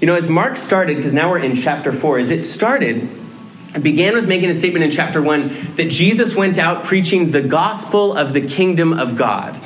You know, as Mark started, because now we're in chapter 4, as it started, it began with making a statement in chapter 1 that Jesus went out preaching the gospel of the kingdom of God.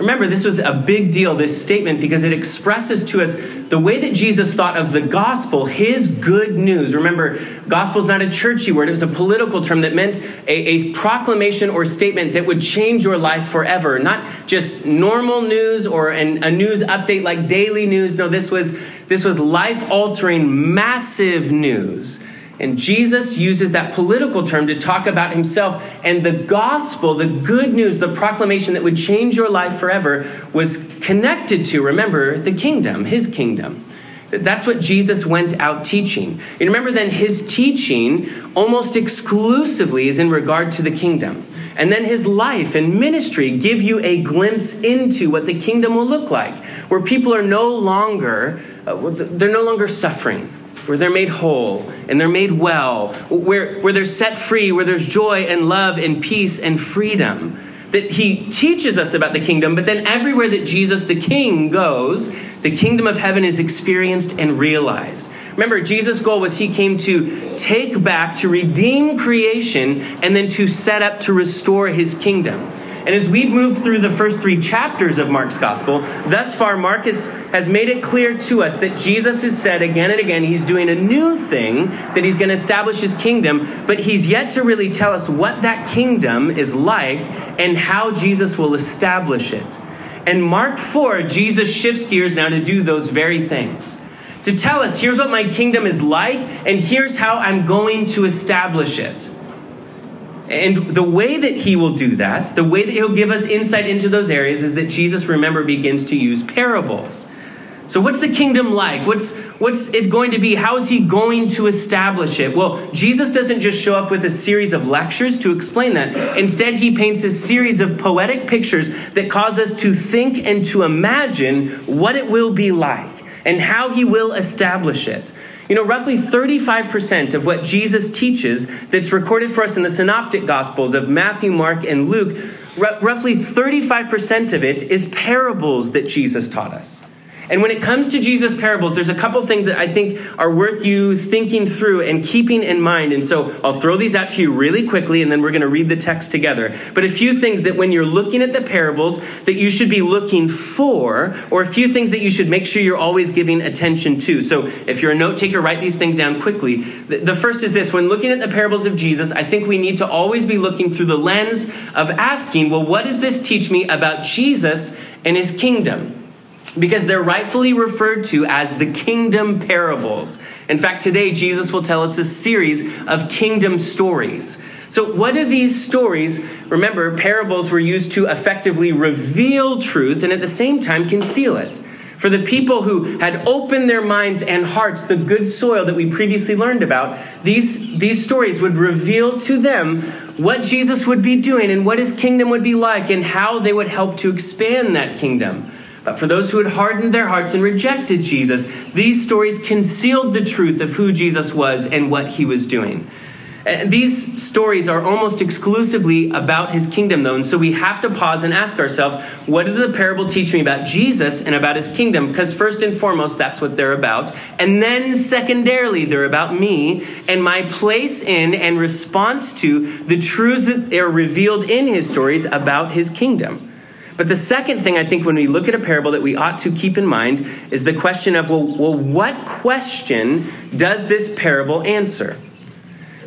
Remember, this was a big deal, this statement, because it expresses to us the way that Jesus thought of the gospel, his good news. Remember, gospel is not a churchy word, it was a political term that meant a, a, proclamation or statement that would change your life forever. Not just normal news or an, a news update like daily news. No, this was, this was life altering, massive news and Jesus uses that political term to talk about himself. And the gospel, the good news, the proclamation that would change your life forever, was connected to, remember, the kingdom, his kingdom. That's what Jesus went out teaching. You remember then his teaching almost exclusively is in regard to the kingdom. And then his life and ministry give you a glimpse into what the kingdom will look like, where people are no longer, uh, they're no longer suffering where they're made whole and they're made well, where, where they're set free, where there's joy and love and peace and freedom. That he teaches us about the kingdom, but then everywhere that Jesus the King goes, the kingdom of heaven is experienced and realized. Remember, Jesus' goal was he came to take back, to redeem creation, and then to set up to restore his kingdom. And as we've moved through the first three chapters of Mark's gospel, thus far, Marcus has made it clear to us that Jesus has said again and again he's doing a new thing, that he's going to establish his kingdom, but he's yet to really tell us what that kingdom is like and how Jesus will establish it. And Mark 4, Jesus shifts gears now to do those very things. To tell us, here's what my kingdom is like, and here's how I'm going to establish it. And the way that he will do that, the way that he'll give us insight into those areas, is that Jesus, remember, begins to use parables. So, what's the kingdom like? What's, what's it going to be? How is he going to establish it? Well, Jesus doesn't just show up with a series of lectures to explain that. Instead, he paints a series of poetic pictures that cause us to think and to imagine what it will be like and how he will establish it. You know, roughly 35% of what Jesus teaches that's recorded for us in the synoptic gospels of Matthew, Mark, and Luke, r- roughly 35% of it is parables that Jesus taught us. And when it comes to Jesus' parables, there's a couple things that I think are worth you thinking through and keeping in mind. And so I'll throw these out to you really quickly, and then we're going to read the text together. But a few things that when you're looking at the parables that you should be looking for, or a few things that you should make sure you're always giving attention to. So if you're a note taker, write these things down quickly. The first is this when looking at the parables of Jesus, I think we need to always be looking through the lens of asking, well, what does this teach me about Jesus and his kingdom? Because they're rightfully referred to as the kingdom parables. In fact, today Jesus will tell us a series of kingdom stories. So, what are these stories? Remember, parables were used to effectively reveal truth and at the same time conceal it. For the people who had opened their minds and hearts, the good soil that we previously learned about, these, these stories would reveal to them what Jesus would be doing and what his kingdom would be like and how they would help to expand that kingdom. But for those who had hardened their hearts and rejected Jesus, these stories concealed the truth of who Jesus was and what he was doing. And these stories are almost exclusively about his kingdom, though, and so we have to pause and ask ourselves what did the parable teach me about Jesus and about his kingdom? Because, first and foremost, that's what they're about. And then, secondarily, they're about me and my place in and response to the truths that are revealed in his stories about his kingdom. But the second thing I think when we look at a parable that we ought to keep in mind is the question of well, well what question does this parable answer?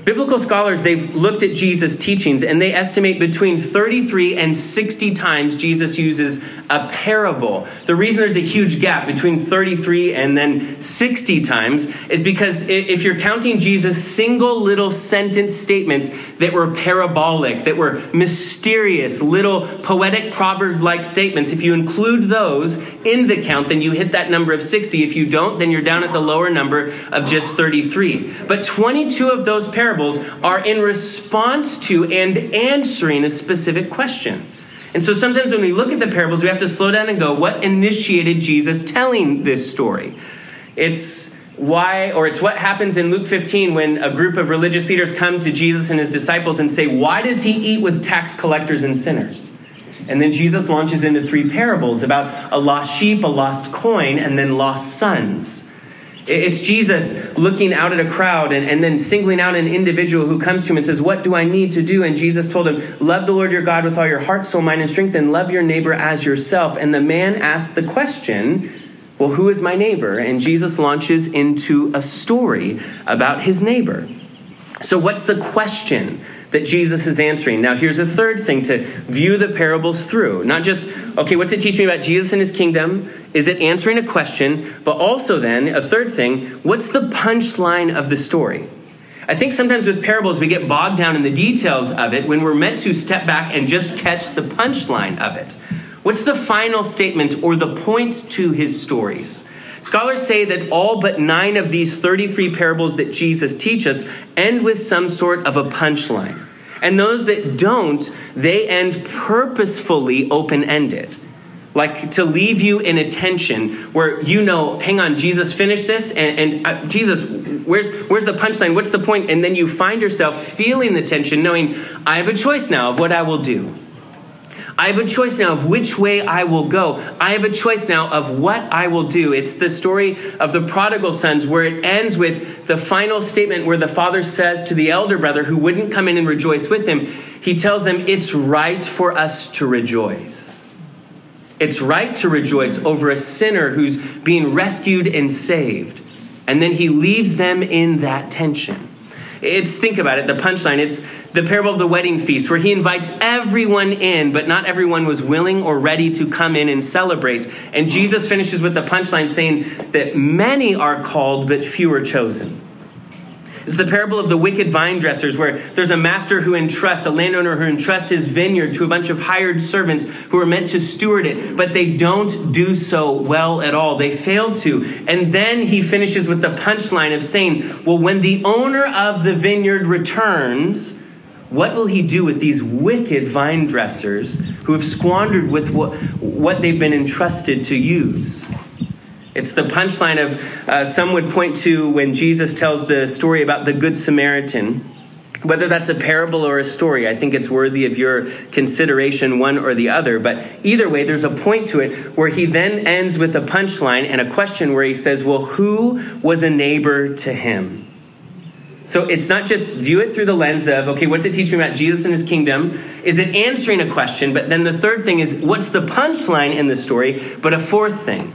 Biblical scholars, they've looked at Jesus' teachings and they estimate between 33 and 60 times Jesus uses a parable. The reason there's a huge gap between 33 and then 60 times is because if you're counting Jesus' single little sentence statements that were parabolic, that were mysterious, little poetic proverb like statements, if you include those in the count, then you hit that number of 60. If you don't, then you're down at the lower number of just 33. But 22 of those parables parables are in response to and answering a specific question. And so sometimes when we look at the parables, we have to slow down and go, what initiated Jesus telling this story? It's why, or it's what happens in Luke 15 when a group of religious leaders come to Jesus and his disciples and say, Why does he eat with tax collectors and sinners? And then Jesus launches into three parables about a lost sheep, a lost coin, and then lost sons. It's Jesus looking out at a crowd and, and then singling out an individual who comes to him and says, What do I need to do? And Jesus told him, Love the Lord your God with all your heart, soul, mind, and strength, and love your neighbor as yourself. And the man asked the question, Well, who is my neighbor? And Jesus launches into a story about his neighbor. So, what's the question that Jesus is answering. Now, here's a third thing to view the parables through. Not just, okay, what's it teach me about Jesus and his kingdom? Is it answering a question? But also, then, a third thing, what's the punchline of the story? I think sometimes with parables, we get bogged down in the details of it when we're meant to step back and just catch the punchline of it. What's the final statement or the point to his stories? Scholars say that all but nine of these 33 parables that Jesus teaches end with some sort of a punchline. And those that don't, they end purposefully open ended. Like to leave you in a tension where you know, hang on, Jesus finished this, and, and uh, Jesus, where's, where's the punchline? What's the point? And then you find yourself feeling the tension, knowing, I have a choice now of what I will do. I have a choice now of which way I will go. I have a choice now of what I will do. It's the story of the prodigal sons where it ends with the final statement where the father says to the elder brother who wouldn't come in and rejoice with him, he tells them, It's right for us to rejoice. It's right to rejoice over a sinner who's being rescued and saved. And then he leaves them in that tension. It's, think about it, the punchline. It's the parable of the wedding feast, where he invites everyone in, but not everyone was willing or ready to come in and celebrate. And Jesus finishes with the punchline saying that many are called, but few are chosen. It's the parable of the wicked vine dressers, where there's a master who entrusts, a landowner who entrusts his vineyard to a bunch of hired servants who are meant to steward it, but they don't do so well at all. They fail to. And then he finishes with the punchline of saying, Well, when the owner of the vineyard returns, what will he do with these wicked vine dressers who have squandered with what, what they've been entrusted to use? It's the punchline of uh, some would point to when Jesus tells the story about the Good Samaritan. Whether that's a parable or a story, I think it's worthy of your consideration, one or the other. But either way, there's a point to it where he then ends with a punchline and a question where he says, Well, who was a neighbor to him? So it's not just view it through the lens of, okay, what's it teach me about Jesus and his kingdom? Is it answering a question? But then the third thing is, what's the punchline in the story? But a fourth thing.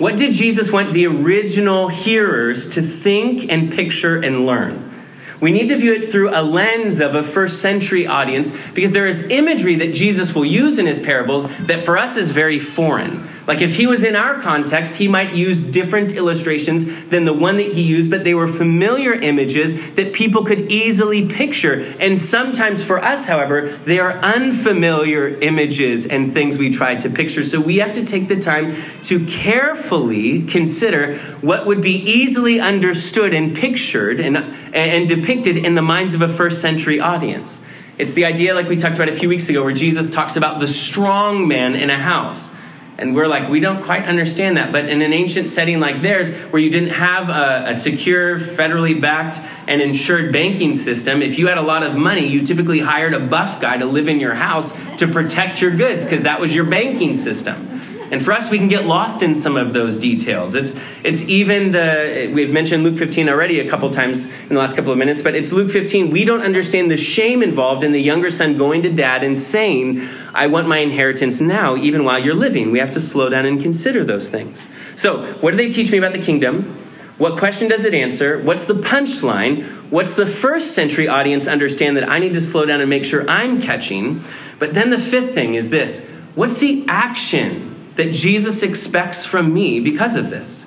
What did Jesus want the original hearers to think and picture and learn? We need to view it through a lens of a first century audience because there is imagery that Jesus will use in his parables that for us is very foreign. Like if he was in our context, he might use different illustrations than the one that he used, but they were familiar images that people could easily picture. And sometimes for us, however, they are unfamiliar images and things we try to picture. So we have to take the time to carefully consider what would be easily understood and pictured and, and depicted in the minds of a first century audience. It's the idea, like we talked about a few weeks ago, where Jesus talks about the strong man in a house. And we're like, we don't quite understand that. But in an ancient setting like theirs, where you didn't have a, a, secure, federally backed, and insured banking system, if you had a lot of money, you typically hired a buff guy to live in your house to protect your goods because that was your banking system. And for us, we can get lost in some of those details. It's, it's even the, we've mentioned Luke 15 already a couple times in the last couple of minutes, but it's Luke 15. We don't understand the shame involved in the younger son going to dad and saying, I want my inheritance now, even while you're living. We have to slow down and consider those things. So, what do they teach me about the kingdom? What question does it answer? What's the punchline? What's the first century audience understand that I need to slow down and make sure I'm catching? But then the fifth thing is this what's the action that Jesus expects from me because of this.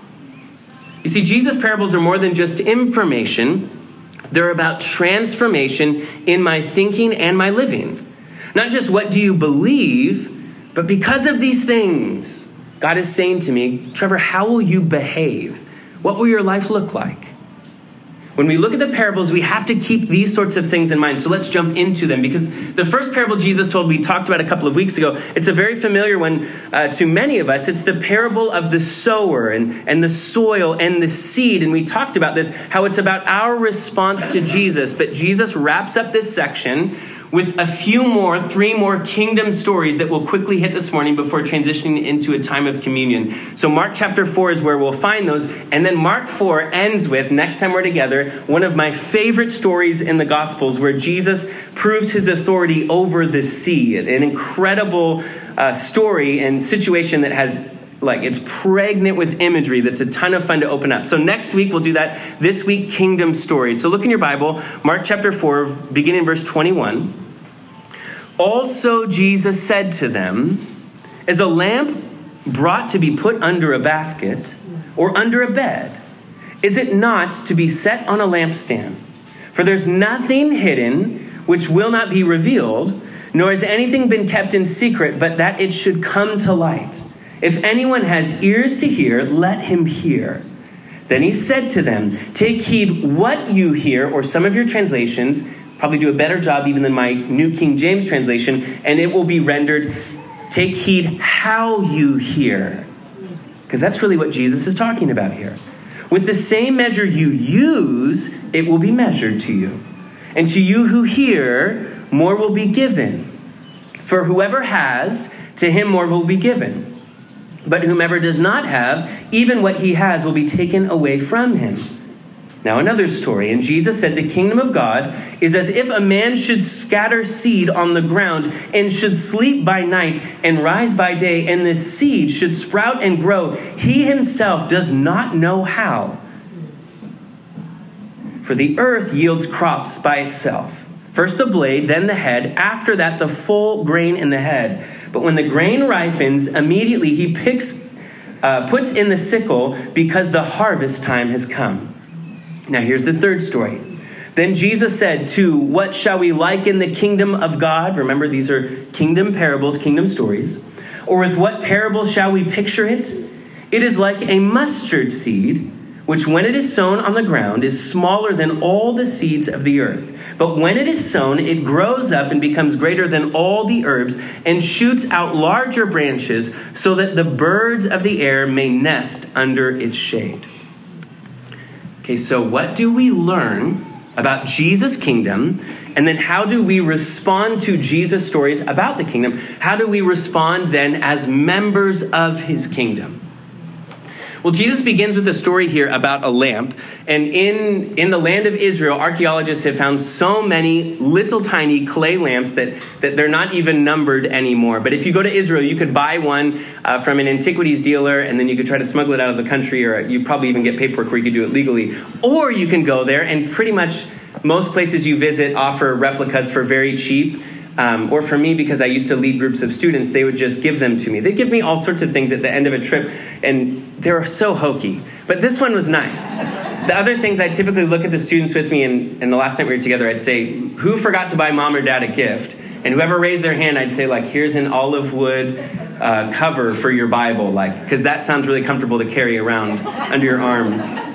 You see, Jesus' parables are more than just information, they're about transformation in my thinking and my living. Not just what do you believe, but because of these things, God is saying to me, Trevor, how will you behave? What will your life look like? When we look at the parables, we have to keep these sorts of things in mind. So let's jump into them because the first parable Jesus told, we talked about a couple of weeks ago. It's a very familiar one uh, to many of us. It's the parable of the sower and, and the soil and the seed. And we talked about this, how it's about our response to Jesus. But Jesus wraps up this section with a few more, three more kingdom stories that we'll quickly hit this morning before transitioning into a time of communion. So, Mark chapter 4 is where we'll find those. And then Mark 4 ends with, next time we're together, one of my favorite stories in the Gospels where Jesus proves his authority over the sea. An incredible uh, story and situation that has like it's pregnant with imagery that's a ton of fun to open up. So next week we'll do that. This week, kingdom stories. So look in your Bible, Mark chapter 4, beginning verse 21. Also, Jesus said to them, As a lamp brought to be put under a basket or under a bed? Is it not to be set on a lampstand? For there's nothing hidden which will not be revealed, nor has anything been kept in secret, but that it should come to light. If anyone has ears to hear, let him hear. Then he said to them, Take heed what you hear, or some of your translations probably do a better job even than my New King James translation, and it will be rendered, Take heed how you hear. Because that's really what Jesus is talking about here. With the same measure you use, it will be measured to you. And to you who hear, more will be given. For whoever has, to him more will be given. But whomever does not have, even what he has will be taken away from him. Now, another story. And Jesus said, The kingdom of God is as if a man should scatter seed on the ground and should sleep by night and rise by day, and the seed should sprout and grow. He himself does not know how. For the earth yields crops by itself first the blade, then the head, after that, the full grain in the head. But when the grain ripens, immediately he picks, uh, puts in the sickle because the harvest time has come. Now, here's the third story. Then Jesus said, To what shall we liken the kingdom of God? Remember, these are kingdom parables, kingdom stories. Or with what parable shall we picture it? It is like a mustard seed, which when it is sown on the ground is smaller than all the seeds of the earth. But when it is sown, it grows up and becomes greater than all the herbs and shoots out larger branches so that the birds of the air may nest under its shade. Okay, so what do we learn about Jesus' kingdom? And then how do we respond to Jesus' stories about the kingdom? How do we respond then as members of his kingdom? Well, Jesus begins with a story here about a lamp. And in, in the land of Israel, archaeologists have found so many little tiny clay lamps that, that they're not even numbered anymore. But if you go to Israel, you could buy one uh, from an antiquities dealer and then you could try to smuggle it out of the country, or you probably even get paperwork where you could do it legally. Or you can go there and pretty much most places you visit offer replicas for very cheap. Um, or for me, because I used to lead groups of students, they would just give them to me. They'd give me all sorts of things at the end of a trip, and they were so hokey. But this one was nice. The other things I typically look at the students with me, and, and the last night we were together, I'd say, Who forgot to buy mom or dad a gift? And whoever raised their hand, I'd say, like, here's an olive wood uh, cover for your Bible, like, because that sounds really comfortable to carry around under your arm.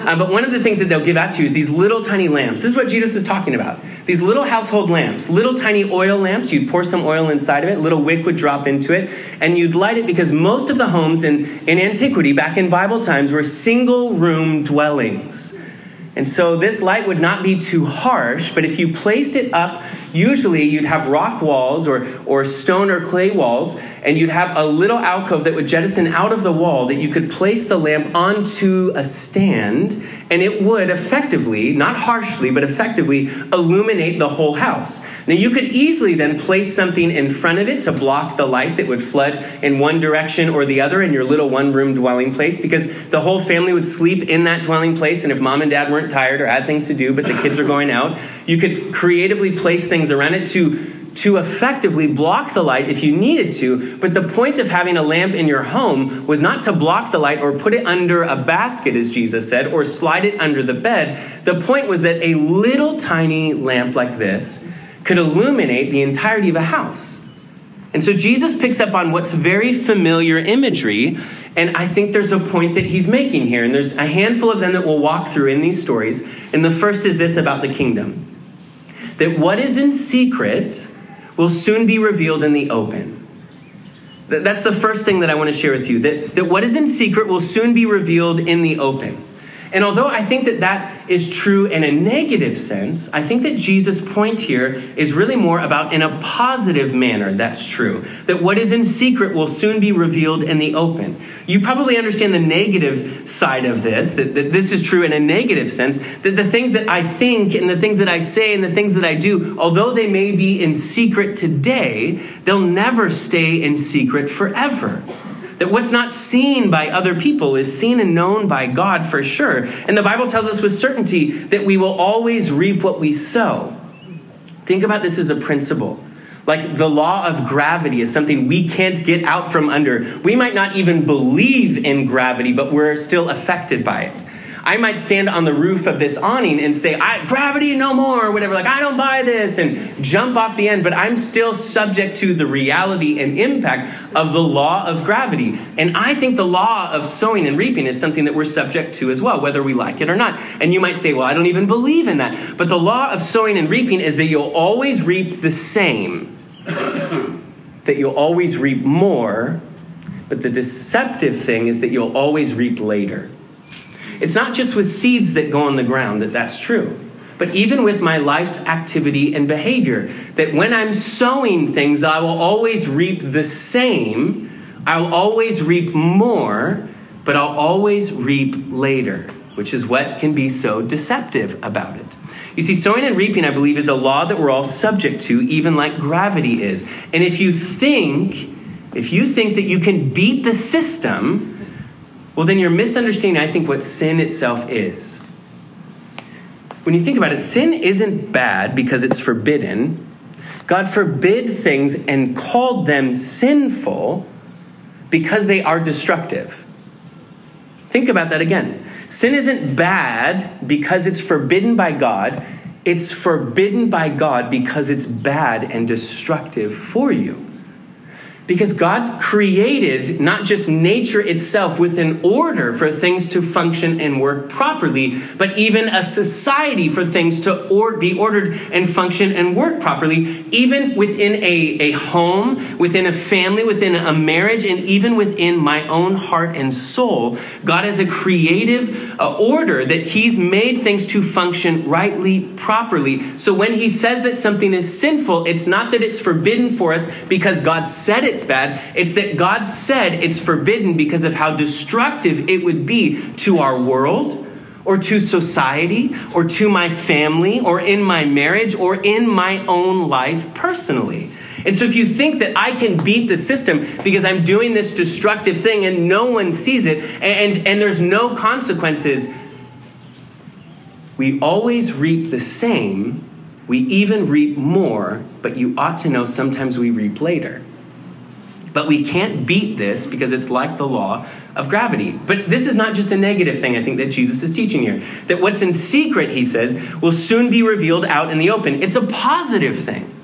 Uh, but one of the things that they'll give out to you is these little tiny lamps. This is what Jesus is talking about. These little household lamps, little tiny oil lamps. You'd pour some oil inside of it, little wick would drop into it, and you'd light it because most of the homes in, in antiquity, back in Bible times, were single room dwellings. And so this light would not be too harsh, but if you placed it up Usually, you'd have rock walls or, or stone or clay walls, and you'd have a little alcove that would jettison out of the wall that you could place the lamp onto a stand, and it would effectively, not harshly, but effectively illuminate the whole house. Now, you could easily then place something in front of it to block the light that would flood in one direction or the other in your little one room dwelling place because the whole family would sleep in that dwelling place, and if mom and dad weren't tired or had things to do, but the kids were going out, you could creatively place things things around it to to effectively block the light if you needed to. But the point of having a lamp in your home was not to block the light or put it under a basket, as Jesus said, or slide it under the bed. The point was that a little tiny lamp like this could illuminate the entirety of a house. And so Jesus picks up on what's very familiar imagery, and I think there's a point that he's making here. And there's a handful of them that we'll walk through in these stories. And the first is this about the kingdom that what is in secret will soon be revealed in the open. That's the first thing that I want to share with you that, that what is in secret will soon be revealed in the open. And although I think that that is true in a negative sense, I think that Jesus' point here is really more about in a positive manner that's true. That what is in secret will soon be revealed in the open. You probably understand the negative side of this, that, that this is true in a negative sense, that the things that I think and the things that I say and the things that I do, although they may be in secret today, they'll never stay in secret forever. That what's not seen by other people is seen and known by God for sure. And the Bible tells us with certainty that we will always reap what we sow. Think about this as a principle. Like the law of gravity is something we can't get out from under. We might not even believe in gravity, but we're still affected by it. I might stand on the roof of this awning and say, gravity no more, or whatever, like, I don't buy this, and jump off the end, but I'm still subject to the reality and impact of the law of gravity. And I think the law of sowing and reaping is something that we're subject to as well, whether we like it or not. And you might say, well, I don't even believe in that. But the law of sowing and reaping is that you'll always reap the same, that you'll always reap more. But the deceptive thing is that you'll always reap later. It's not just with seeds that go on the ground that that's true, but even with my life's activity and behavior. That when I'm sowing things, I will always reap the same, I'll always reap more, but I'll always reap later, which is what can be so deceptive about it. You see, sowing and reaping, I believe, is a law that we're all subject to, even like gravity is. And if you think, if you think that you can beat the system, well, then you're misunderstanding, I think, what sin itself is. When you think about it, sin isn't bad because it's forbidden. God forbid things and called them sinful because they are destructive. Think about that again. Sin isn't bad because it's forbidden by God. It's forbidden by God because it's bad and destructive for you. Because God created not just nature itself with an order for things to function and work properly, but even a society for things to or- be ordered and function and work properly, even within a, a home, within a family, within a marriage, and even within my own heart and soul. God has a creative uh, order that He's made things to function rightly, properly. So when He says that something is sinful, it's not that it's forbidden for us because God said it it's bad. It's that God said it's forbidden because of how destructive it would be to our world or to society or to my family or in my marriage or in my own life personally. And so, if you think that I can beat the system because I'm doing this destructive thing and no one sees it and, and there's no consequences, we always reap the same. We even reap more, but you ought to know sometimes we reap later. But we can't beat this because it's like the law of gravity. But this is not just a negative thing, I think, that Jesus is teaching here. That what's in secret, he says, will soon be revealed out in the open. It's a positive thing.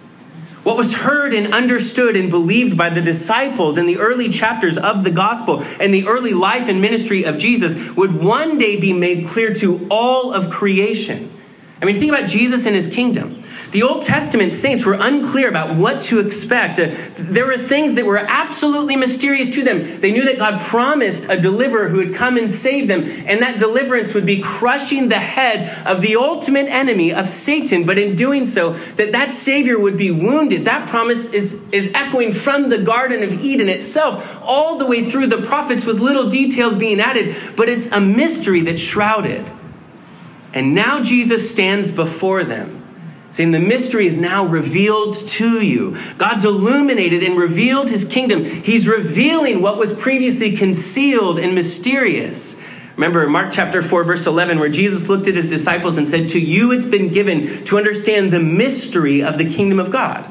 What was heard and understood and believed by the disciples in the early chapters of the gospel and the early life and ministry of Jesus would one day be made clear to all of creation. I mean, think about Jesus and his kingdom. The Old Testament saints were unclear about what to expect. Uh, there were things that were absolutely mysterious to them. They knew that God promised a deliverer who would come and save them, and that deliverance would be crushing the head of the ultimate enemy of Satan. But in doing so, that that Savior would be wounded. That promise is, is echoing from the Garden of Eden itself, all the way through the prophets with little details being added. But it's a mystery that's shrouded. And now Jesus stands before them saying the mystery is now revealed to you. God's illuminated and revealed his kingdom. He's revealing what was previously concealed and mysterious. Remember Mark chapter 4, verse 11, where Jesus looked at his disciples and said, To you it's been given to understand the mystery of the kingdom of God.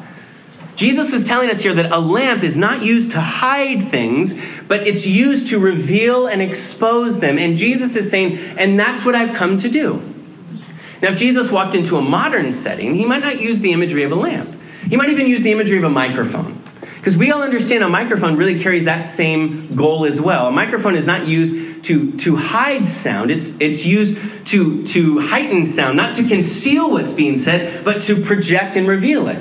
Jesus is telling us here that a lamp is not used to hide things, but it's used to reveal and expose them. And Jesus is saying, and that's what I've come to do. Now, if Jesus walked into a modern setting, he might not use the imagery of a lamp. He might even use the imagery of a microphone. Because we all understand a microphone really carries that same goal as well. A microphone is not used to, to hide sound, it's, it's used to, to heighten sound, not to conceal what's being said, but to project and reveal it.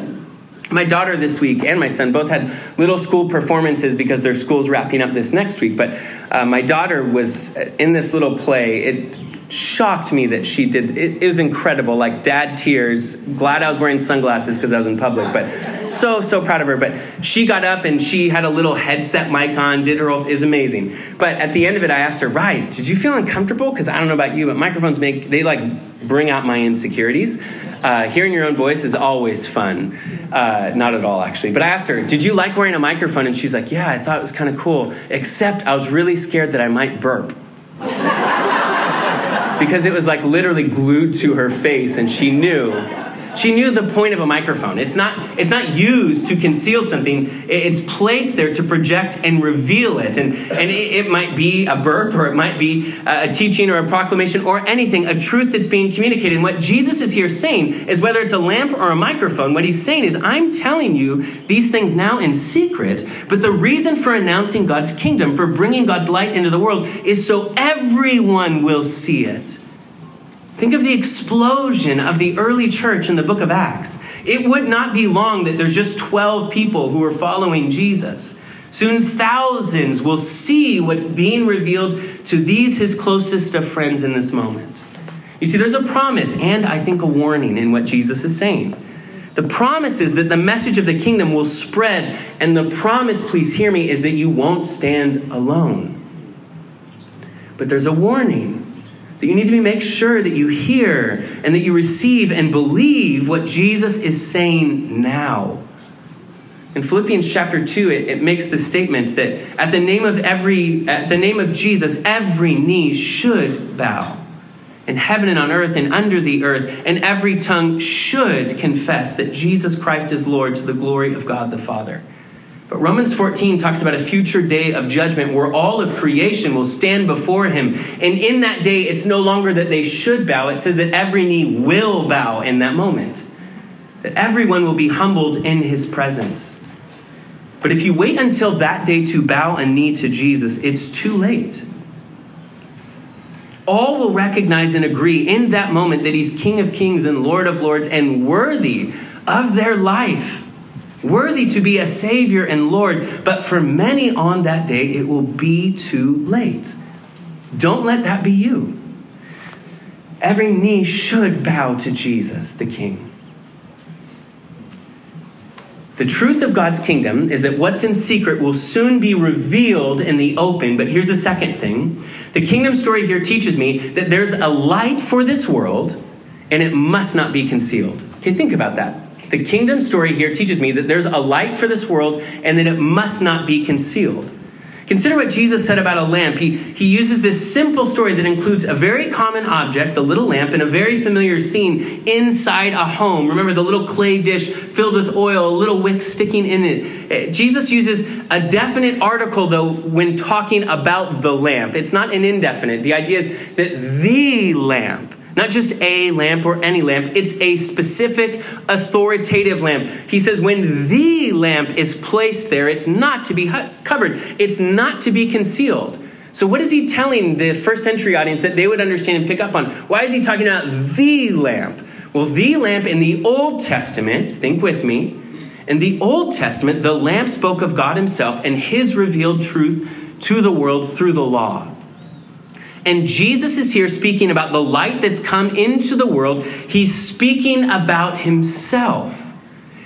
My daughter this week and my son both had little school performances because their school's wrapping up this next week. But uh, my daughter was in this little play. It, shocked me that she did. It, it was incredible, like dad tears. Glad I was wearing sunglasses because I was in public, but so so proud of her. But she got up and she had a little headset mic on, did her is amazing. But at the end of it, I asked her, "Right? Did you feel uncomfortable? Because I don't know about you, but microphones make they like bring out my insecurities. Uh, hearing your own voice is always fun. Uh, not at all, actually. But I asked her, Did you like wearing a microphone? And she's like, Yeah, I thought it was kind of cool, except I was really scared that I might burp because it was like literally glued to her face and she knew she knew the point of a microphone. It's not, it's not used to conceal something, it's placed there to project and reveal it. And, and it, it might be a burp or it might be a teaching or a proclamation or anything, a truth that's being communicated. And what Jesus is here saying is whether it's a lamp or a microphone, what he's saying is, I'm telling you these things now in secret, but the reason for announcing God's kingdom, for bringing God's light into the world, is so everyone will see it. Think of the explosion of the early church in the book of Acts. It would not be long that there's just 12 people who are following Jesus. Soon thousands will see what's being revealed to these, his closest of friends in this moment. You see, there's a promise and I think a warning in what Jesus is saying. The promise is that the message of the kingdom will spread, and the promise, please hear me, is that you won't stand alone. But there's a warning that you need to make sure that you hear and that you receive and believe what Jesus is saying now. In Philippians chapter 2, it, it, makes the statement that at the name of every at the name of Jesus, every knee should bow. In heaven and on earth and under the earth, and every tongue should confess that Jesus Christ is Lord to the glory of God the Father. But Romans 14 talks about a future day of judgment where all of creation will stand before him. And in that day, it's no longer that they should bow, it says that every knee will bow in that moment. That everyone will be humbled in his presence. But if you wait until that day to bow a knee to Jesus, it's too late. All will recognize and agree in that moment that he's King of kings and Lord of lords and worthy of their life worthy to be a Savior and Lord, but for many on that day, it will be too late. Don't let that be you. Every knee should bow to Jesus, the King. The truth of God's kingdom is that what's in secret will soon be revealed in the open. But here's the second thing the kingdom story here teaches me that there's a light for this world and it must not be concealed. Okay, think about that. The kingdom story here teaches me that there's a light for this world and that it must not be concealed. Consider what Jesus said about a lamp. He, he uses this simple story that includes a very common object, the little lamp, and a very familiar scene inside a home. Remember the little clay dish filled with oil, a little wick sticking in it. Eh, Jesus uses a definite article, though, when talking about the lamp. It's not an indefinite. The idea is that the lamp not just a lamp or any lamp, it's a specific authoritative lamp. He says, when the lamp is placed there, it's not to be covered, it's not to be concealed. So, what is he telling the first century audience that they would understand and pick up on? Why is he talking about the lamp? Well, the lamp in the Old Testament, think with me, in the Old Testament, the lamp spoke of God Himself and His revealed truth to the world through the law. And Jesus is here speaking about the light that's come into the world. He's speaking about himself.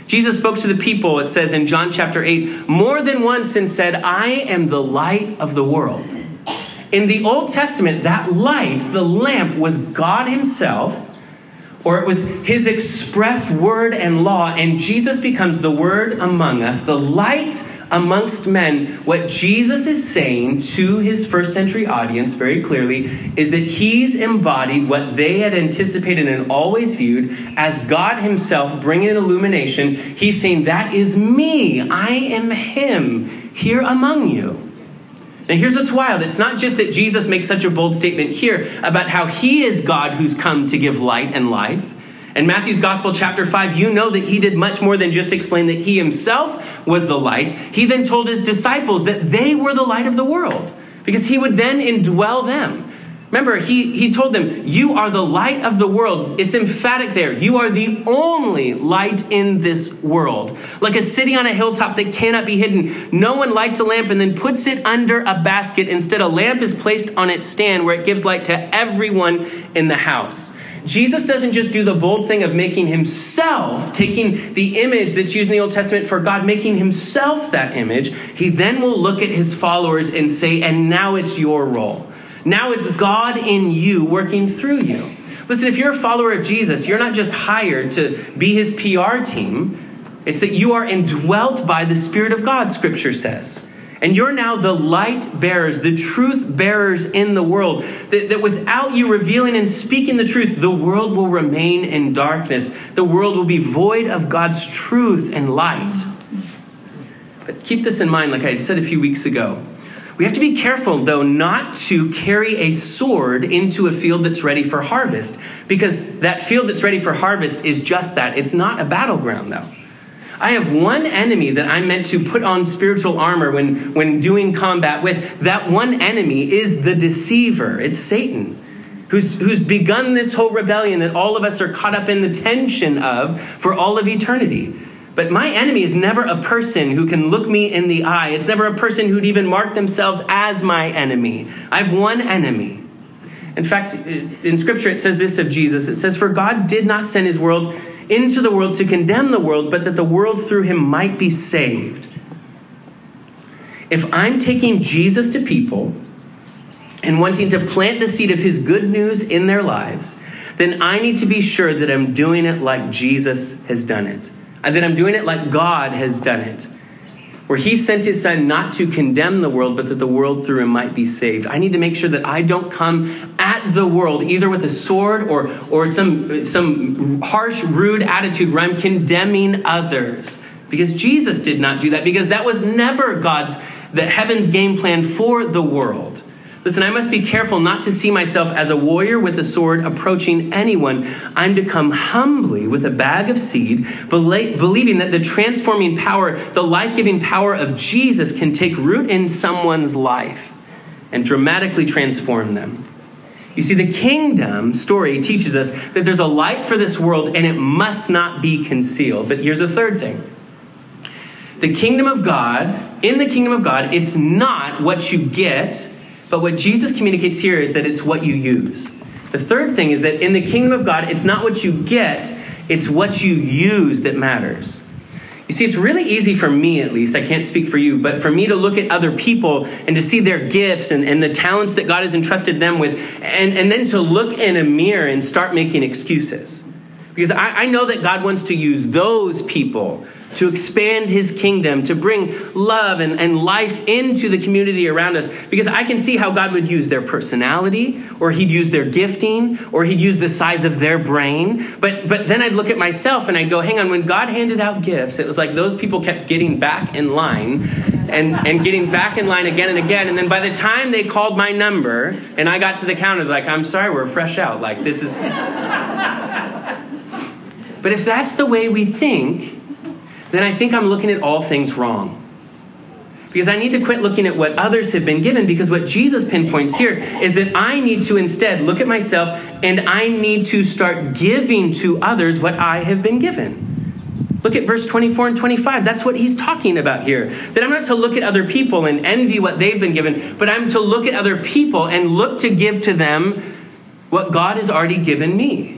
Jesus spoke to the people, it says in John chapter 8, more than once and said, I am the light of the world. In the Old Testament, that light, the lamp, was God Himself, or it was His expressed word and law, and Jesus becomes the word among us, the light amongst men, what Jesus is saying to his first century audience very clearly is that he's embodied what they had anticipated and always viewed as God himself bringing illumination. He's saying, That is me. I am him here among you. Now, here's what's wild. It's not just that Jesus makes such a bold statement here about how he is God who's come to give light and life. In Matthew's Gospel, chapter 5, you know that he did much more than just explain that he himself was the light. He then told his disciples that they were the light of the world because he would then indwell them. Remember, he, he told them, You are the light of the world. It's emphatic there. You are the only light in this world. Like a city on a hilltop that cannot be hidden. No one lights a lamp and then puts it under a basket. Instead, a lamp is placed on its stand where it gives light to everyone in the house. Jesus doesn't just do the bold thing of making himself, taking the image that's used in the Old Testament for God, making himself that image. He then will look at his followers and say, And now it's your role. Now it's God in you working through you. Listen, if you're a follower of Jesus, you're not just hired to be his PR team, it's that you are indwelt by the Spirit of God, Scripture says. And you're now the light bearers, the truth bearers in the world. That, that, without you revealing and speaking the truth, the world will remain in darkness. The world will be void of God's truth and light. But keep this in mind, like I had said a few weeks ago. We have to be careful, though, not to carry a sword into a field that's ready for harvest, because that field that's ready for harvest is just that. It's not a battleground, though. I have one enemy that I'm meant to put on spiritual armor when, when doing combat with. That one enemy is the deceiver, it's Satan. Who's, who's begun this whole rebellion that all of us are caught up in the tension of for all of eternity. But my enemy is never a person who can look me in the eye. It's never a person who'd even mark themselves as my enemy. I have one enemy. In fact, in Scripture, it says this of Jesus it says, For God did not send his world into the world to condemn the world, but that the world through him might be saved. If I'm taking Jesus to people and wanting to plant the seed of his good news in their lives, then I need to be sure that I'm doing it like Jesus has done it and that I'm doing it like God has done it, where He sent His Son not to condemn the world, but that the world through Him might be saved. I need to make sure that I don't come at the world either with a sword or, or some, some harsh, rude attitude where I'm condemning others. Because Jesus did not do that, because that was never God's, the heaven's game plan for the world. Listen, I must be careful not to see myself as a warrior with a sword approaching anyone. I'm to come humbly with a bag of seed, believing that the transforming power, the life giving power of Jesus can take root in someone's life and dramatically transform them. You see, the kingdom story teaches us that there's a light for this world and it must not be concealed. But here's a third thing the kingdom of God, in the kingdom of God, it's not what you get but what Jesus communicates here is that it's what you use. The third thing is that in the kingdom of God, it's not what you get, it's what you use that matters. You see, it's really easy for me, at least, I can't speak for you, but for me to look at other people and to see their gifts and, and the talents that God has entrusted them with, and, and then to look in a mirror and start making excuses. Because I, I know that God wants to use those people to expand his kingdom, to bring love and, and life into the community around us. Because I can see how God would use their personality, or he'd use their gifting, or he'd use the size of their brain. But, but then I'd look at myself and I'd go, hang on, when God handed out gifts, it was like those people kept getting back in line and, and getting back in line again and again. And then by the time they called my number and I got to the counter, like, I'm sorry, we're fresh out. Like, this is. but if that's the way we think, then I think I'm looking at all things wrong. Because I need to quit looking at what others have been given, because what Jesus pinpoints here is that I need to instead look at myself and I need to start giving to others what I have been given. Look at verse 24 and 25. That's what he's talking about here. That I'm not to look at other people and envy what they've been given, but I'm to look at other people and look to give to them what God has already given me.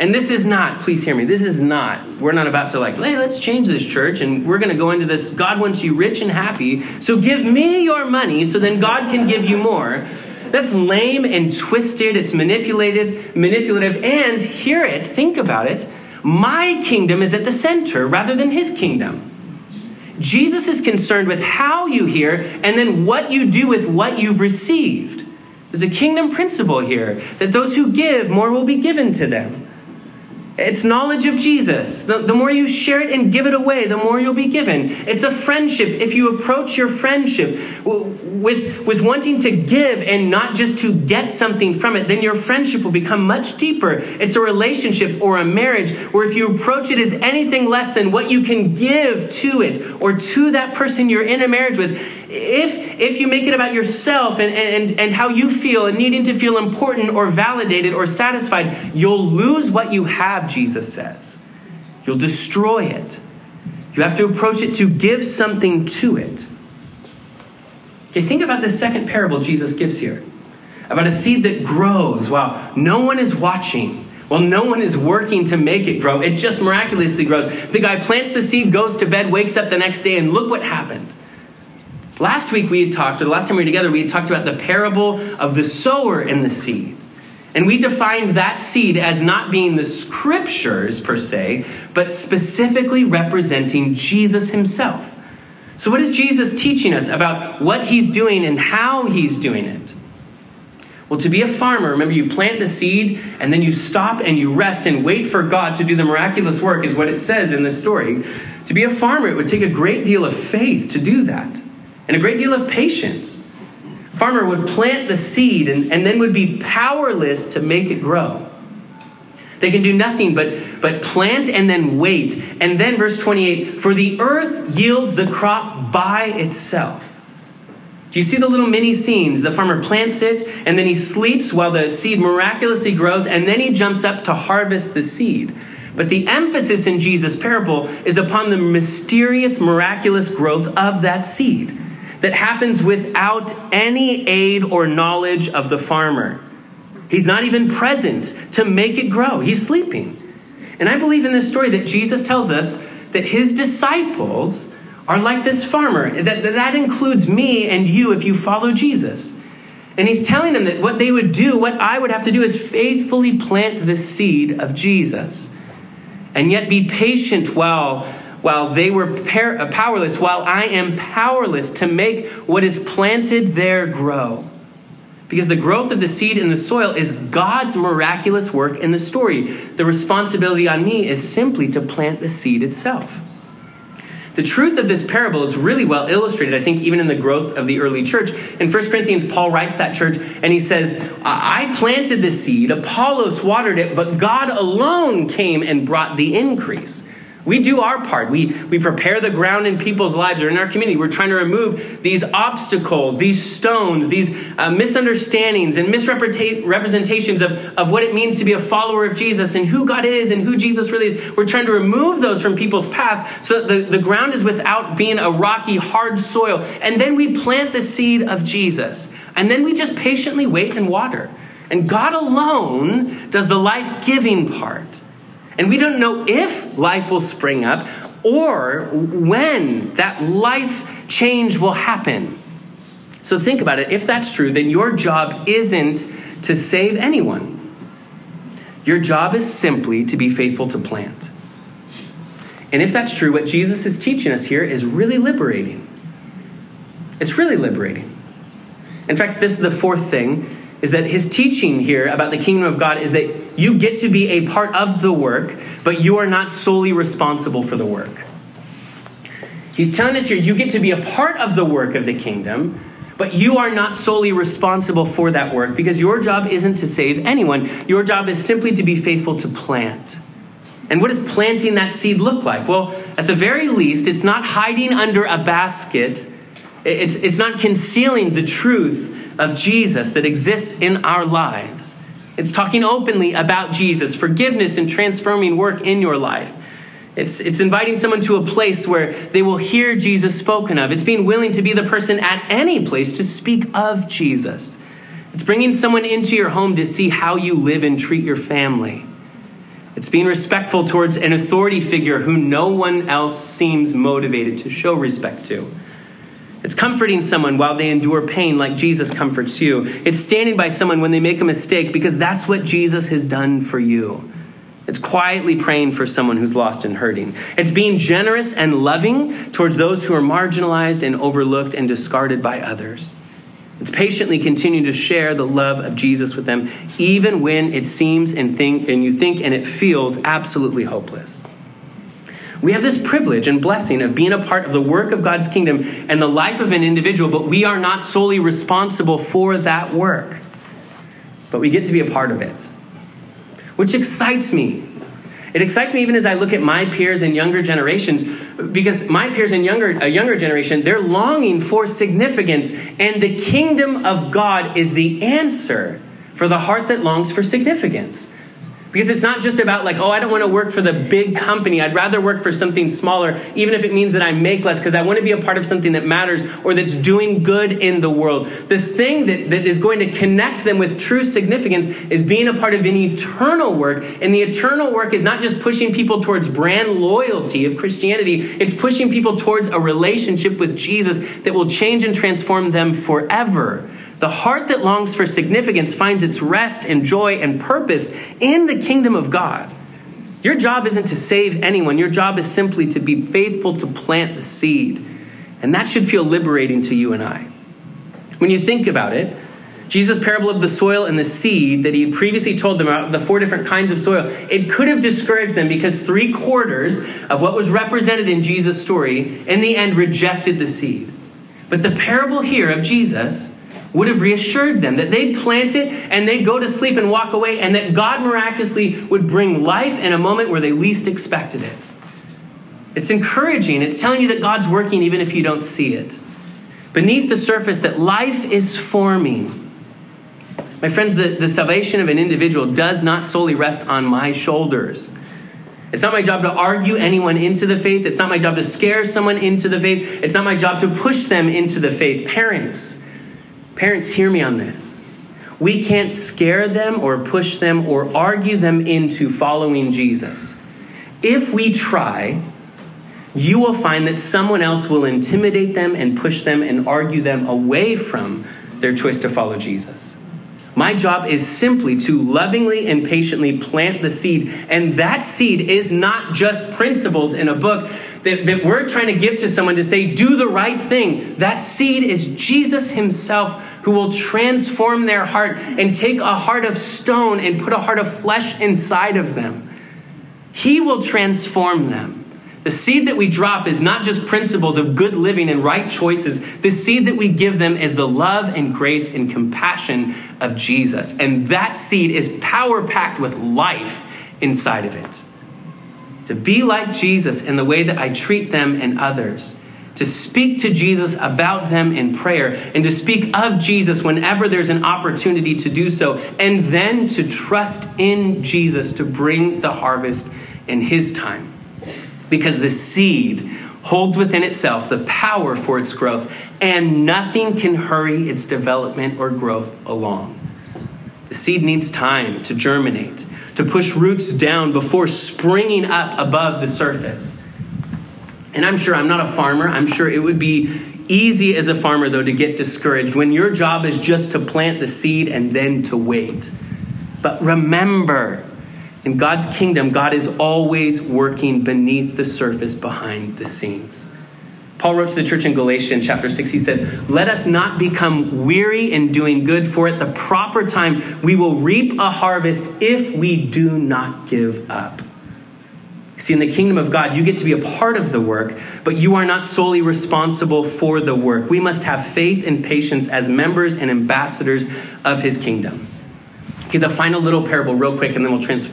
And this is not, please hear me, this is not, we're not about to like, hey, let's change this church and we're going to go into this. God wants you rich and happy, so give me your money so then God can give you more. That's lame and twisted. It's manipulated, manipulative. And hear it, think about it. My kingdom is at the center rather than his kingdom. Jesus is concerned with how you hear and then what you do with what you've received. There's a kingdom principle here that those who give, more will be given to them. It's knowledge of Jesus. The, the, more you share it and give it away, the more you'll be given. It's a friendship. If you approach your friendship with, with wanting to give and not just to get something from it, then your friendship will become much deeper. It's a relationship or a marriage where if you approach it as anything less than what you can give to it or to that person you're in a marriage with, if, if you make it about yourself and, and, and how you feel and needing to feel important or validated or satisfied, you'll lose what you have, Jesus says. You'll destroy it. You have to approach it to give something to it. Okay, think about the second parable Jesus gives here about a seed that grows while no one is watching. While no one is working to make it grow, it just miraculously grows. The guy plants the seed, goes to bed, wakes up the next day, and look what happened. Last week we had talked, or the last time we were together, we had talked about the parable of the sower and the seed. And we defined that seed as not being the scriptures per se, but specifically representing Jesus himself. So, what is Jesus teaching us about what he's doing and how he's doing it? Well, to be a farmer, remember you plant the seed and then you stop and you rest and wait for God to do the miraculous work, is what it says in this story. To be a farmer, it would take a great deal of faith to do that and a great deal of patience. Farmer would plant the seed and, and then would be powerless to make it grow. They can do nothing but, but plant and then wait. And then, verse 28 for the earth yields the crop by itself. Do you see the little mini scenes? The farmer plants it, and then he sleeps while the seed miraculously grows, and then he jumps up to harvest the seed. But the emphasis in Jesus' parable is upon the mysterious, miraculous growth of that seed that happens without any aid or knowledge of the farmer. He's not even present to make it grow, he's sleeping. And I believe in this story that Jesus tells us that his disciples are like this farmer. That, that includes me and you if you follow Jesus. And he's telling them that what they would do, what I would have to do, is faithfully plant the seed of Jesus. And yet be patient while, while they were par- uh, powerless, while I am powerless to make what is planted there grow. Because the growth of the seed in the soil is God's miraculous work in the story. The responsibility on me is simply to plant the seed itself. The truth of this parable is really well illustrated, I think, even in the growth of the early church. In 1 Corinthians, Paul writes that church and he says, I planted the seed, Apollos watered it, but God alone came and brought the increase. We do our part. We, we prepare the ground in people's lives or in our community. We're trying to remove these obstacles, these stones, these uh, misunderstandings and misrepresentations of, of what it means to be a follower of Jesus and who God is and who Jesus really is. We're trying to remove those from people's paths so that the, the ground is without being a rocky, hard soil. And then we plant the seed of Jesus. And then we just patiently wait and water. And God alone does the life giving part. And we don't know if life will spring up or when that life change will happen. So think about it. If that's true, then your job isn't to save anyone. Your job is simply to be faithful to plant. And if that's true, what Jesus is teaching us here is really liberating. It's really liberating. In fact, this is the fourth thing is that his teaching here about the kingdom of God is that you get to be a part of the work, but you are not solely responsible for the work. He's telling us here you get to be a part of the work of the kingdom, but you are not solely responsible for that work because your job isn't to save anyone. Your job is simply to be faithful to plant. And what does planting that seed look like? Well, at the very least, it's not hiding under a basket, it's, it's not concealing the truth of Jesus that exists in our lives. It's talking openly about Jesus, forgiveness and transforming work in your life. It's, it's inviting someone to a place where they will hear Jesus spoken of. It's being willing to be the person at any place to speak of Jesus. It's bringing someone into your home to see how you live and treat your family. It's being respectful towards an authority figure who no one else seems motivated to show respect to. It's comforting someone while they endure pain like Jesus comforts you. It's standing by someone when they make a mistake because that's what Jesus has done for you. It's quietly praying for someone who's lost and hurting. It's being generous and loving towards those who are marginalized and overlooked and discarded by others. It's patiently continuing to share the love of Jesus with them, even when it seems and think and you think and it feels absolutely hopeless. We have this privilege and blessing of being a part of the work of God's kingdom and the life of an individual, but we are not solely responsible for that work. But we get to be a part of it, which excites me. It excites me even as I look at my peers and younger generations, because my peers and younger, a younger generation, they're longing for significance, and the kingdom of God is the answer for the heart that longs for significance. Because it's not just about like, oh, I don't want to work for the big company. I'd rather work for something smaller, even if it means that I make less, because I want to be a part of something that matters or that's doing good in the world. The thing that, that is going to connect them with true significance is being a part of an eternal work. And the eternal work is not just pushing people towards brand loyalty of Christianity, it's pushing people towards a relationship with Jesus that will change and transform them forever. The heart that longs for significance finds its rest and joy and purpose in the kingdom of God. Your job isn't to save anyone, your job is simply to be faithful to plant the seed. And that should feel liberating to you and I. When you think about it, Jesus' parable of the soil and the seed that he had previously told them about, the four different kinds of soil, it could have discouraged them because three quarters of what was represented in Jesus' story in the end rejected the seed. But the parable here of Jesus would have reassured them that they'd plant it and they'd go to sleep and walk away, and that God miraculously would bring life in a moment where they least expected it. It's encouraging. It's telling you that God's working even if you don't see it. Beneath the surface, that life is forming. My friends, the, the salvation of an individual does not solely rest on my shoulders. It's not my job to argue anyone into the faith. It's not my job to scare someone into the faith. It's not my job to push them into the faith. Parents, Parents, hear me on this. We can't scare them or push them or argue them into following Jesus. If we try, you will find that someone else will intimidate them and push them and argue them away from their choice to follow Jesus. My job is simply to lovingly and patiently plant the seed. And that seed is not just principles in a book that, that we're trying to give to someone to say, do the right thing. That seed is Jesus Himself who will transform their heart and take a heart of stone and put a heart of flesh inside of them. He will transform them. The seed that we drop is not just principles of good living and right choices. The seed that we give them is the love and grace and compassion of Jesus. And that seed is power packed with life inside of it. To be like Jesus in the way that I treat them and others to speak to Jesus about them in prayer, and to speak of Jesus whenever there's an opportunity to do so, and then to trust in Jesus to bring the harvest in His time. Because the seed holds within itself the power for its growth, and nothing can hurry its development or growth along. The seed needs time to germinate, to push roots down before springing up above the surface. And I'm sure I'm not a farmer. I'm sure it would be easy as a farmer, though, to get discouraged when your job is just to plant the seed and then to wait. But remember, in God's kingdom, God is always working beneath the surface, behind the scenes. Paul wrote to the church in Galatia in chapter 6, he said, Let us not become weary in doing good, for at the proper time we will reap a harvest if we do not give up. See, in the kingdom of God, you get to be a part of the work, but you are not solely responsible for the work. We must have faith and patience as members and ambassadors of his kingdom. Okay, the final little parable, real quick, and then we'll trans-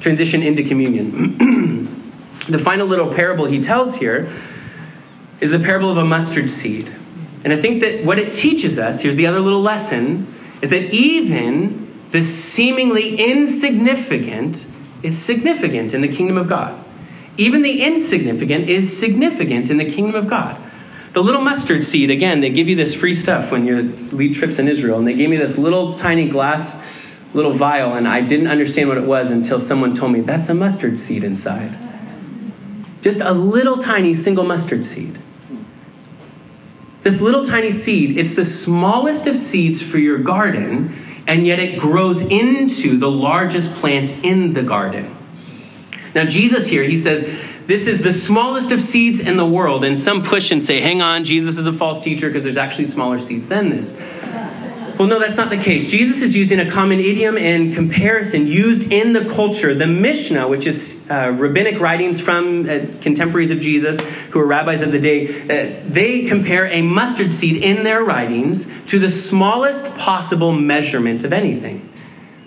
transition into communion. the final little parable he tells here is the parable of a mustard seed. And I think that what it teaches us, here's the other little lesson, is that even the seemingly insignificant is significant in the kingdom of God. Even the insignificant is significant in the kingdom of God. The little mustard seed, again, they give you this free stuff when you lead trips in Israel, and they gave me this little tiny glass, little vial, and I didn't understand what it was until someone told me that's a mustard seed inside. Just a little tiny single mustard seed. This little tiny seed, it's the smallest of seeds for your garden, and yet it grows into the largest plant in the garden. Now, Jesus here, he says, this is the smallest of seeds in the world. And some push and say, hang on, Jesus is a false teacher because there's actually smaller seeds than this. Well, no, that's not the case. Jesus is using a common idiom and comparison used in the culture. The Mishnah, which is uh, rabbinic writings from uh, contemporaries of Jesus who are rabbis of the day, uh, they compare a mustard seed in their writings to the smallest possible measurement of anything.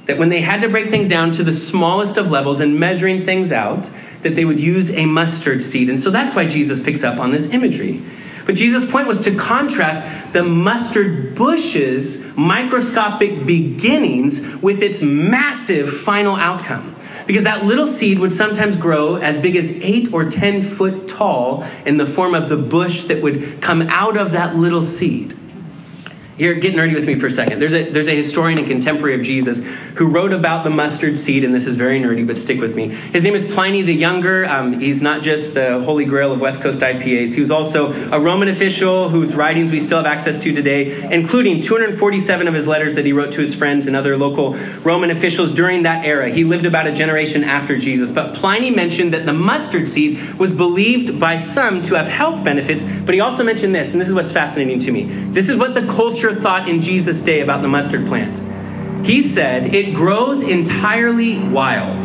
that when they had to break things down to the smallest of levels and measuring things out, that they would use a mustard seed. And so that's why Jesus picks up on this imagery. But Jesus' point was to contrast the mustard bush's microscopic beginnings with its massive final outcome. Because that little seed would sometimes grow as big as eight or ten foot tall in the form of the bush that would come out of that little seed. Here, get nerdy with me for a second. There's a, there's a historian and contemporary of Jesus who wrote about the mustard seed, and this is very nerdy, but stick with me. His name is Pliny the Younger. Um, he's not just the holy grail of West Coast IPAs, he was also a Roman official whose writings we still have access to today, including 247 of his letters that he wrote to his friends and other local Roman officials during that era. He lived about a generation after Jesus. But Pliny mentioned that the mustard seed was believed by some to have health benefits, but he also mentioned this, and this is what's fascinating to me. This is what the culture thought in Jesus' day about the mustard plant. He said, It grows entirely wild.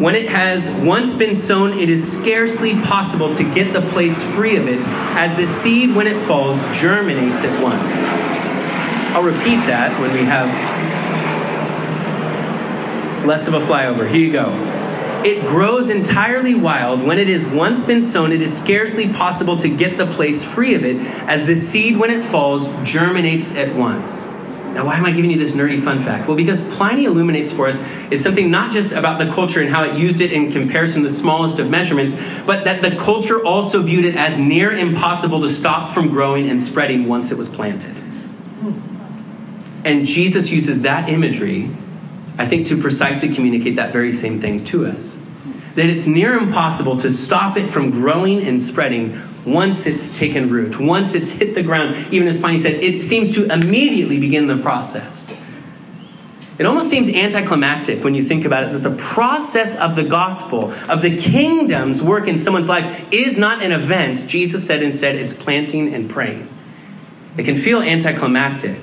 When it has once been sown, it is scarcely possible to get the place free of it, as the seed, when it falls, germinates at once. I'll repeat that when we have less of a flyover. Here you go. It grows entirely wild. When it has once been sown, it is scarcely possible to get the place free of it, as the seed, when it falls, germinates at once. Now, why am I giving you this nerdy fun fact? Well, because Pliny illuminates for us is something not just about the culture and how it used it in comparison to the smallest of measurements, but that the culture also viewed it as near impossible to stop from growing and spreading once it was planted. And Jesus uses that imagery I think, to precisely communicate that very same thing to us. That it's near impossible to stop it from growing and spreading once it's taken root, once it's hit the ground. Even as Pliny said, it seems to immediately begin the process. It almost seems anticlimactic when you think about it that the process of the gospel, of the kingdom's work in someone's life, is not an event. Jesus said instead, it's planting and praying. It can feel anticlimactic.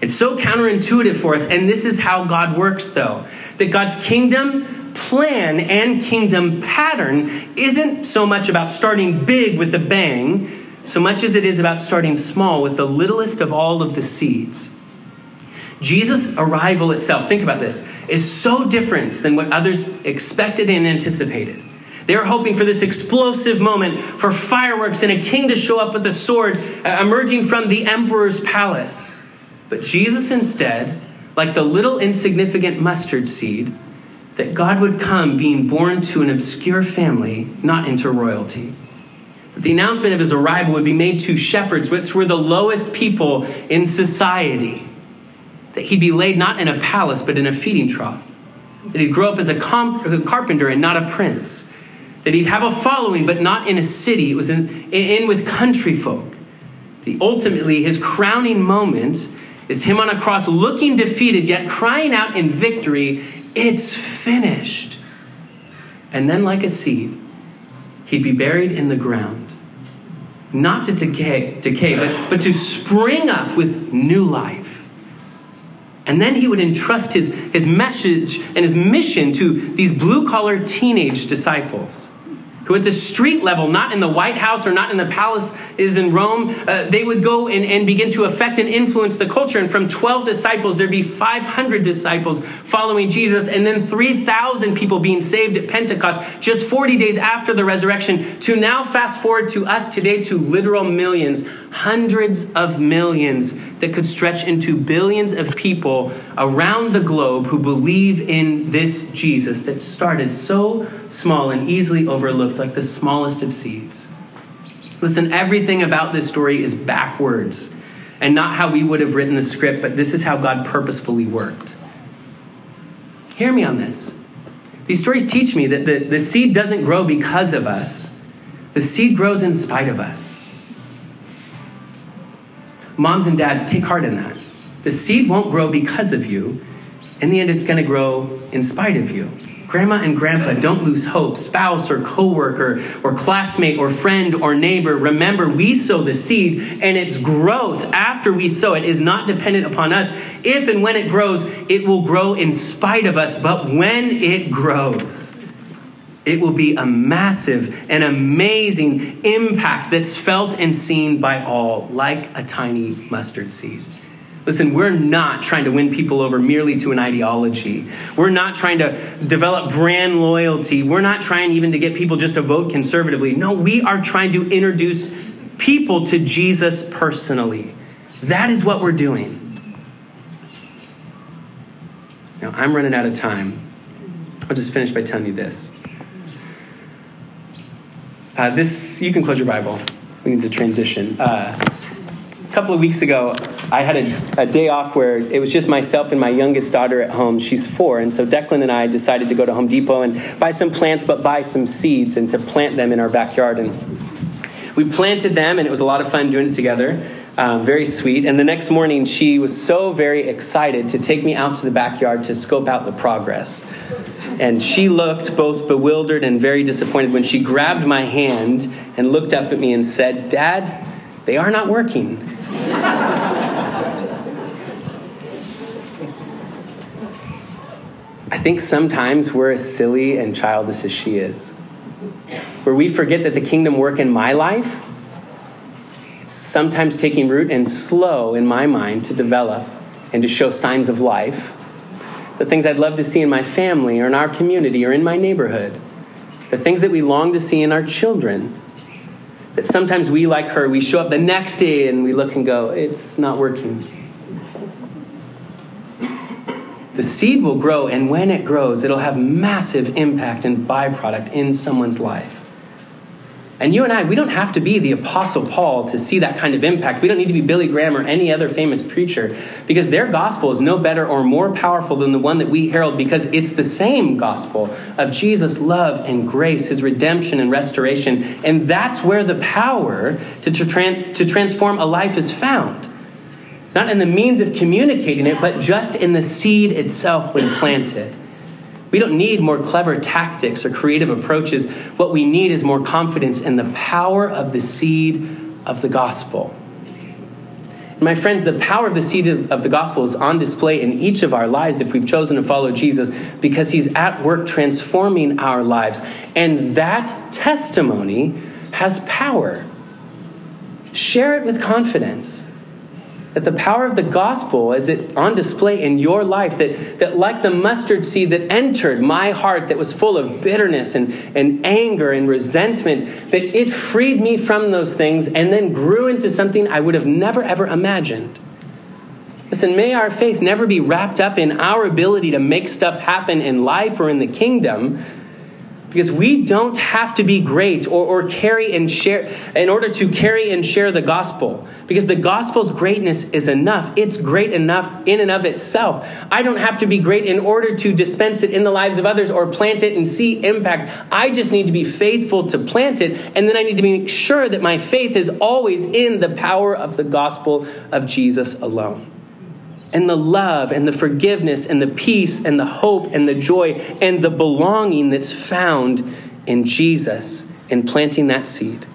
It's so counterintuitive for us, and this is how God works, though. That God's kingdom plan and kingdom pattern isn't so much about starting big with a bang, so much as it is about starting small with the littlest of all of the seeds. Jesus' arrival itself, think about this, is so different than what others expected and anticipated. They were hoping for this explosive moment, for fireworks and a king to show up with a sword uh, emerging from the emperor's palace. But Jesus instead, like the little insignificant mustard seed, that God would come being born to an obscure family, not into royalty. That the announcement of his arrival would be made to shepherds, which were the lowest people in society. That he'd be laid not in a palace, but in a feeding trough. That he'd grow up as a, comp- a carpenter and not a prince. That he'd have a following, but not in a city. It was in, in with country folk. The, ultimately, his crowning moment is him on a cross looking defeated, yet crying out in victory, It's finished. And then, like a seed, he'd be buried in the ground, not to decay, decay but, but to spring up with new life. And then he would entrust his, his message and his mission to these blue collar teenage disciples who at the street level, not in the White House or not in the palaces in Rome, uh, they would go and, and begin to affect and influence the culture. And from 12 disciples, there'd be 500 disciples following Jesus, and then 3,000 people being saved at Pentecost just 40 days after the resurrection. To now fast forward to us today to literal millions, hundreds of millions that could stretch into billions of people around the globe who believe in this Jesus that started so small and easily overlooked, like the smallest of seeds. Listen, everything about this story is backwards and not how we would have written the script, but this is how God purposefully worked. Hear me on this. These stories teach me that the, the seed doesn't grow because of us, the seed grows in spite of us. Moms and dads, take heart in that. The seed won't grow because of you. In the end, it's going to grow in spite of you. Grandma and grandpa, don't lose hope. Spouse or coworker or classmate or friend or neighbor, remember we sow the seed and its growth after we sow it is not dependent upon us. If and when it grows, it will grow in spite of us. But when it grows, it will be a massive and amazing impact that's felt and seen by all, like a tiny mustard seed. Listen, we're not trying to win people over merely to an ideology. We're not trying to develop brand loyalty. We're not trying even to get people just to vote conservatively. No, we are trying to introduce people to Jesus personally. That is what we're doing. Now, I'm running out of time. I'll just finish by telling you this. Uh, this, you can close your Bible. We need to transition. Uh, a couple of weeks ago, I had a, a, day off where it was just myself and my youngest daughter at home. She's four. And so Declan and I decided to go to Home Depot and buy some plants, but buy some seeds and to plant them in our backyard. And we planted them, and it was a lot of fun doing it together. Um, very sweet. And the next morning, she was so very excited to take me out to the backyard to scope out the progress. And she looked both bewildered and very disappointed when she grabbed my hand and looked up at me and said, Dad, they are not working. I think sometimes we're as silly and childish as she is, where we forget that the kingdom work in my life sometimes taking root and slow in my mind to develop and to show signs of life. The things I'd love to see in my family or in our community or in my neighborhood. The things that we long to see in our children. That sometimes we, like her, we show up the next day and we look and go, it's not working. The seed will grow, and when it grows, it'll have massive impact and byproduct in someone's life. And you and I, we don't have to be the Apostle Paul to see that kind of impact. We don't need to be Billy Graham or any other famous preacher because their gospel is no better or more powerful than the one that we herald because it's the same gospel of Jesus' love and grace, his redemption and restoration. And that's where the power to, to, to transform a life is found. Not in the means of communicating it, but just in the seed itself when planted. We don't need more clever tactics or creative approaches. What we need is more confidence in the power of the seed of the gospel. My friends, the power of the seed of the gospel is on display in each of our lives if we've chosen to follow Jesus because he's at work transforming our lives. And that testimony has power. Share it with confidence that the power of the gospel is it on display in your life that, that like the mustard seed that entered my heart that was full of bitterness and, and anger and resentment that it freed me from those things and then grew into something i would have never ever imagined. Listen may our faith never be wrapped up in our ability to make stuff happen in life or in the kingdom because we don't have to be great or, or carry and share in order to carry and share the gospel. Because the gospel's greatness is enough. It's great enough in and of itself. I don't have to be great in order to dispense it in the lives of others or plant it and see impact. I just need to be faithful to plant it, and then I need to make sure that my faith is always in the power of the gospel of Jesus alone and the love and the forgiveness and the peace and the hope and the joy and the belonging that's found in Jesus in planting that seed.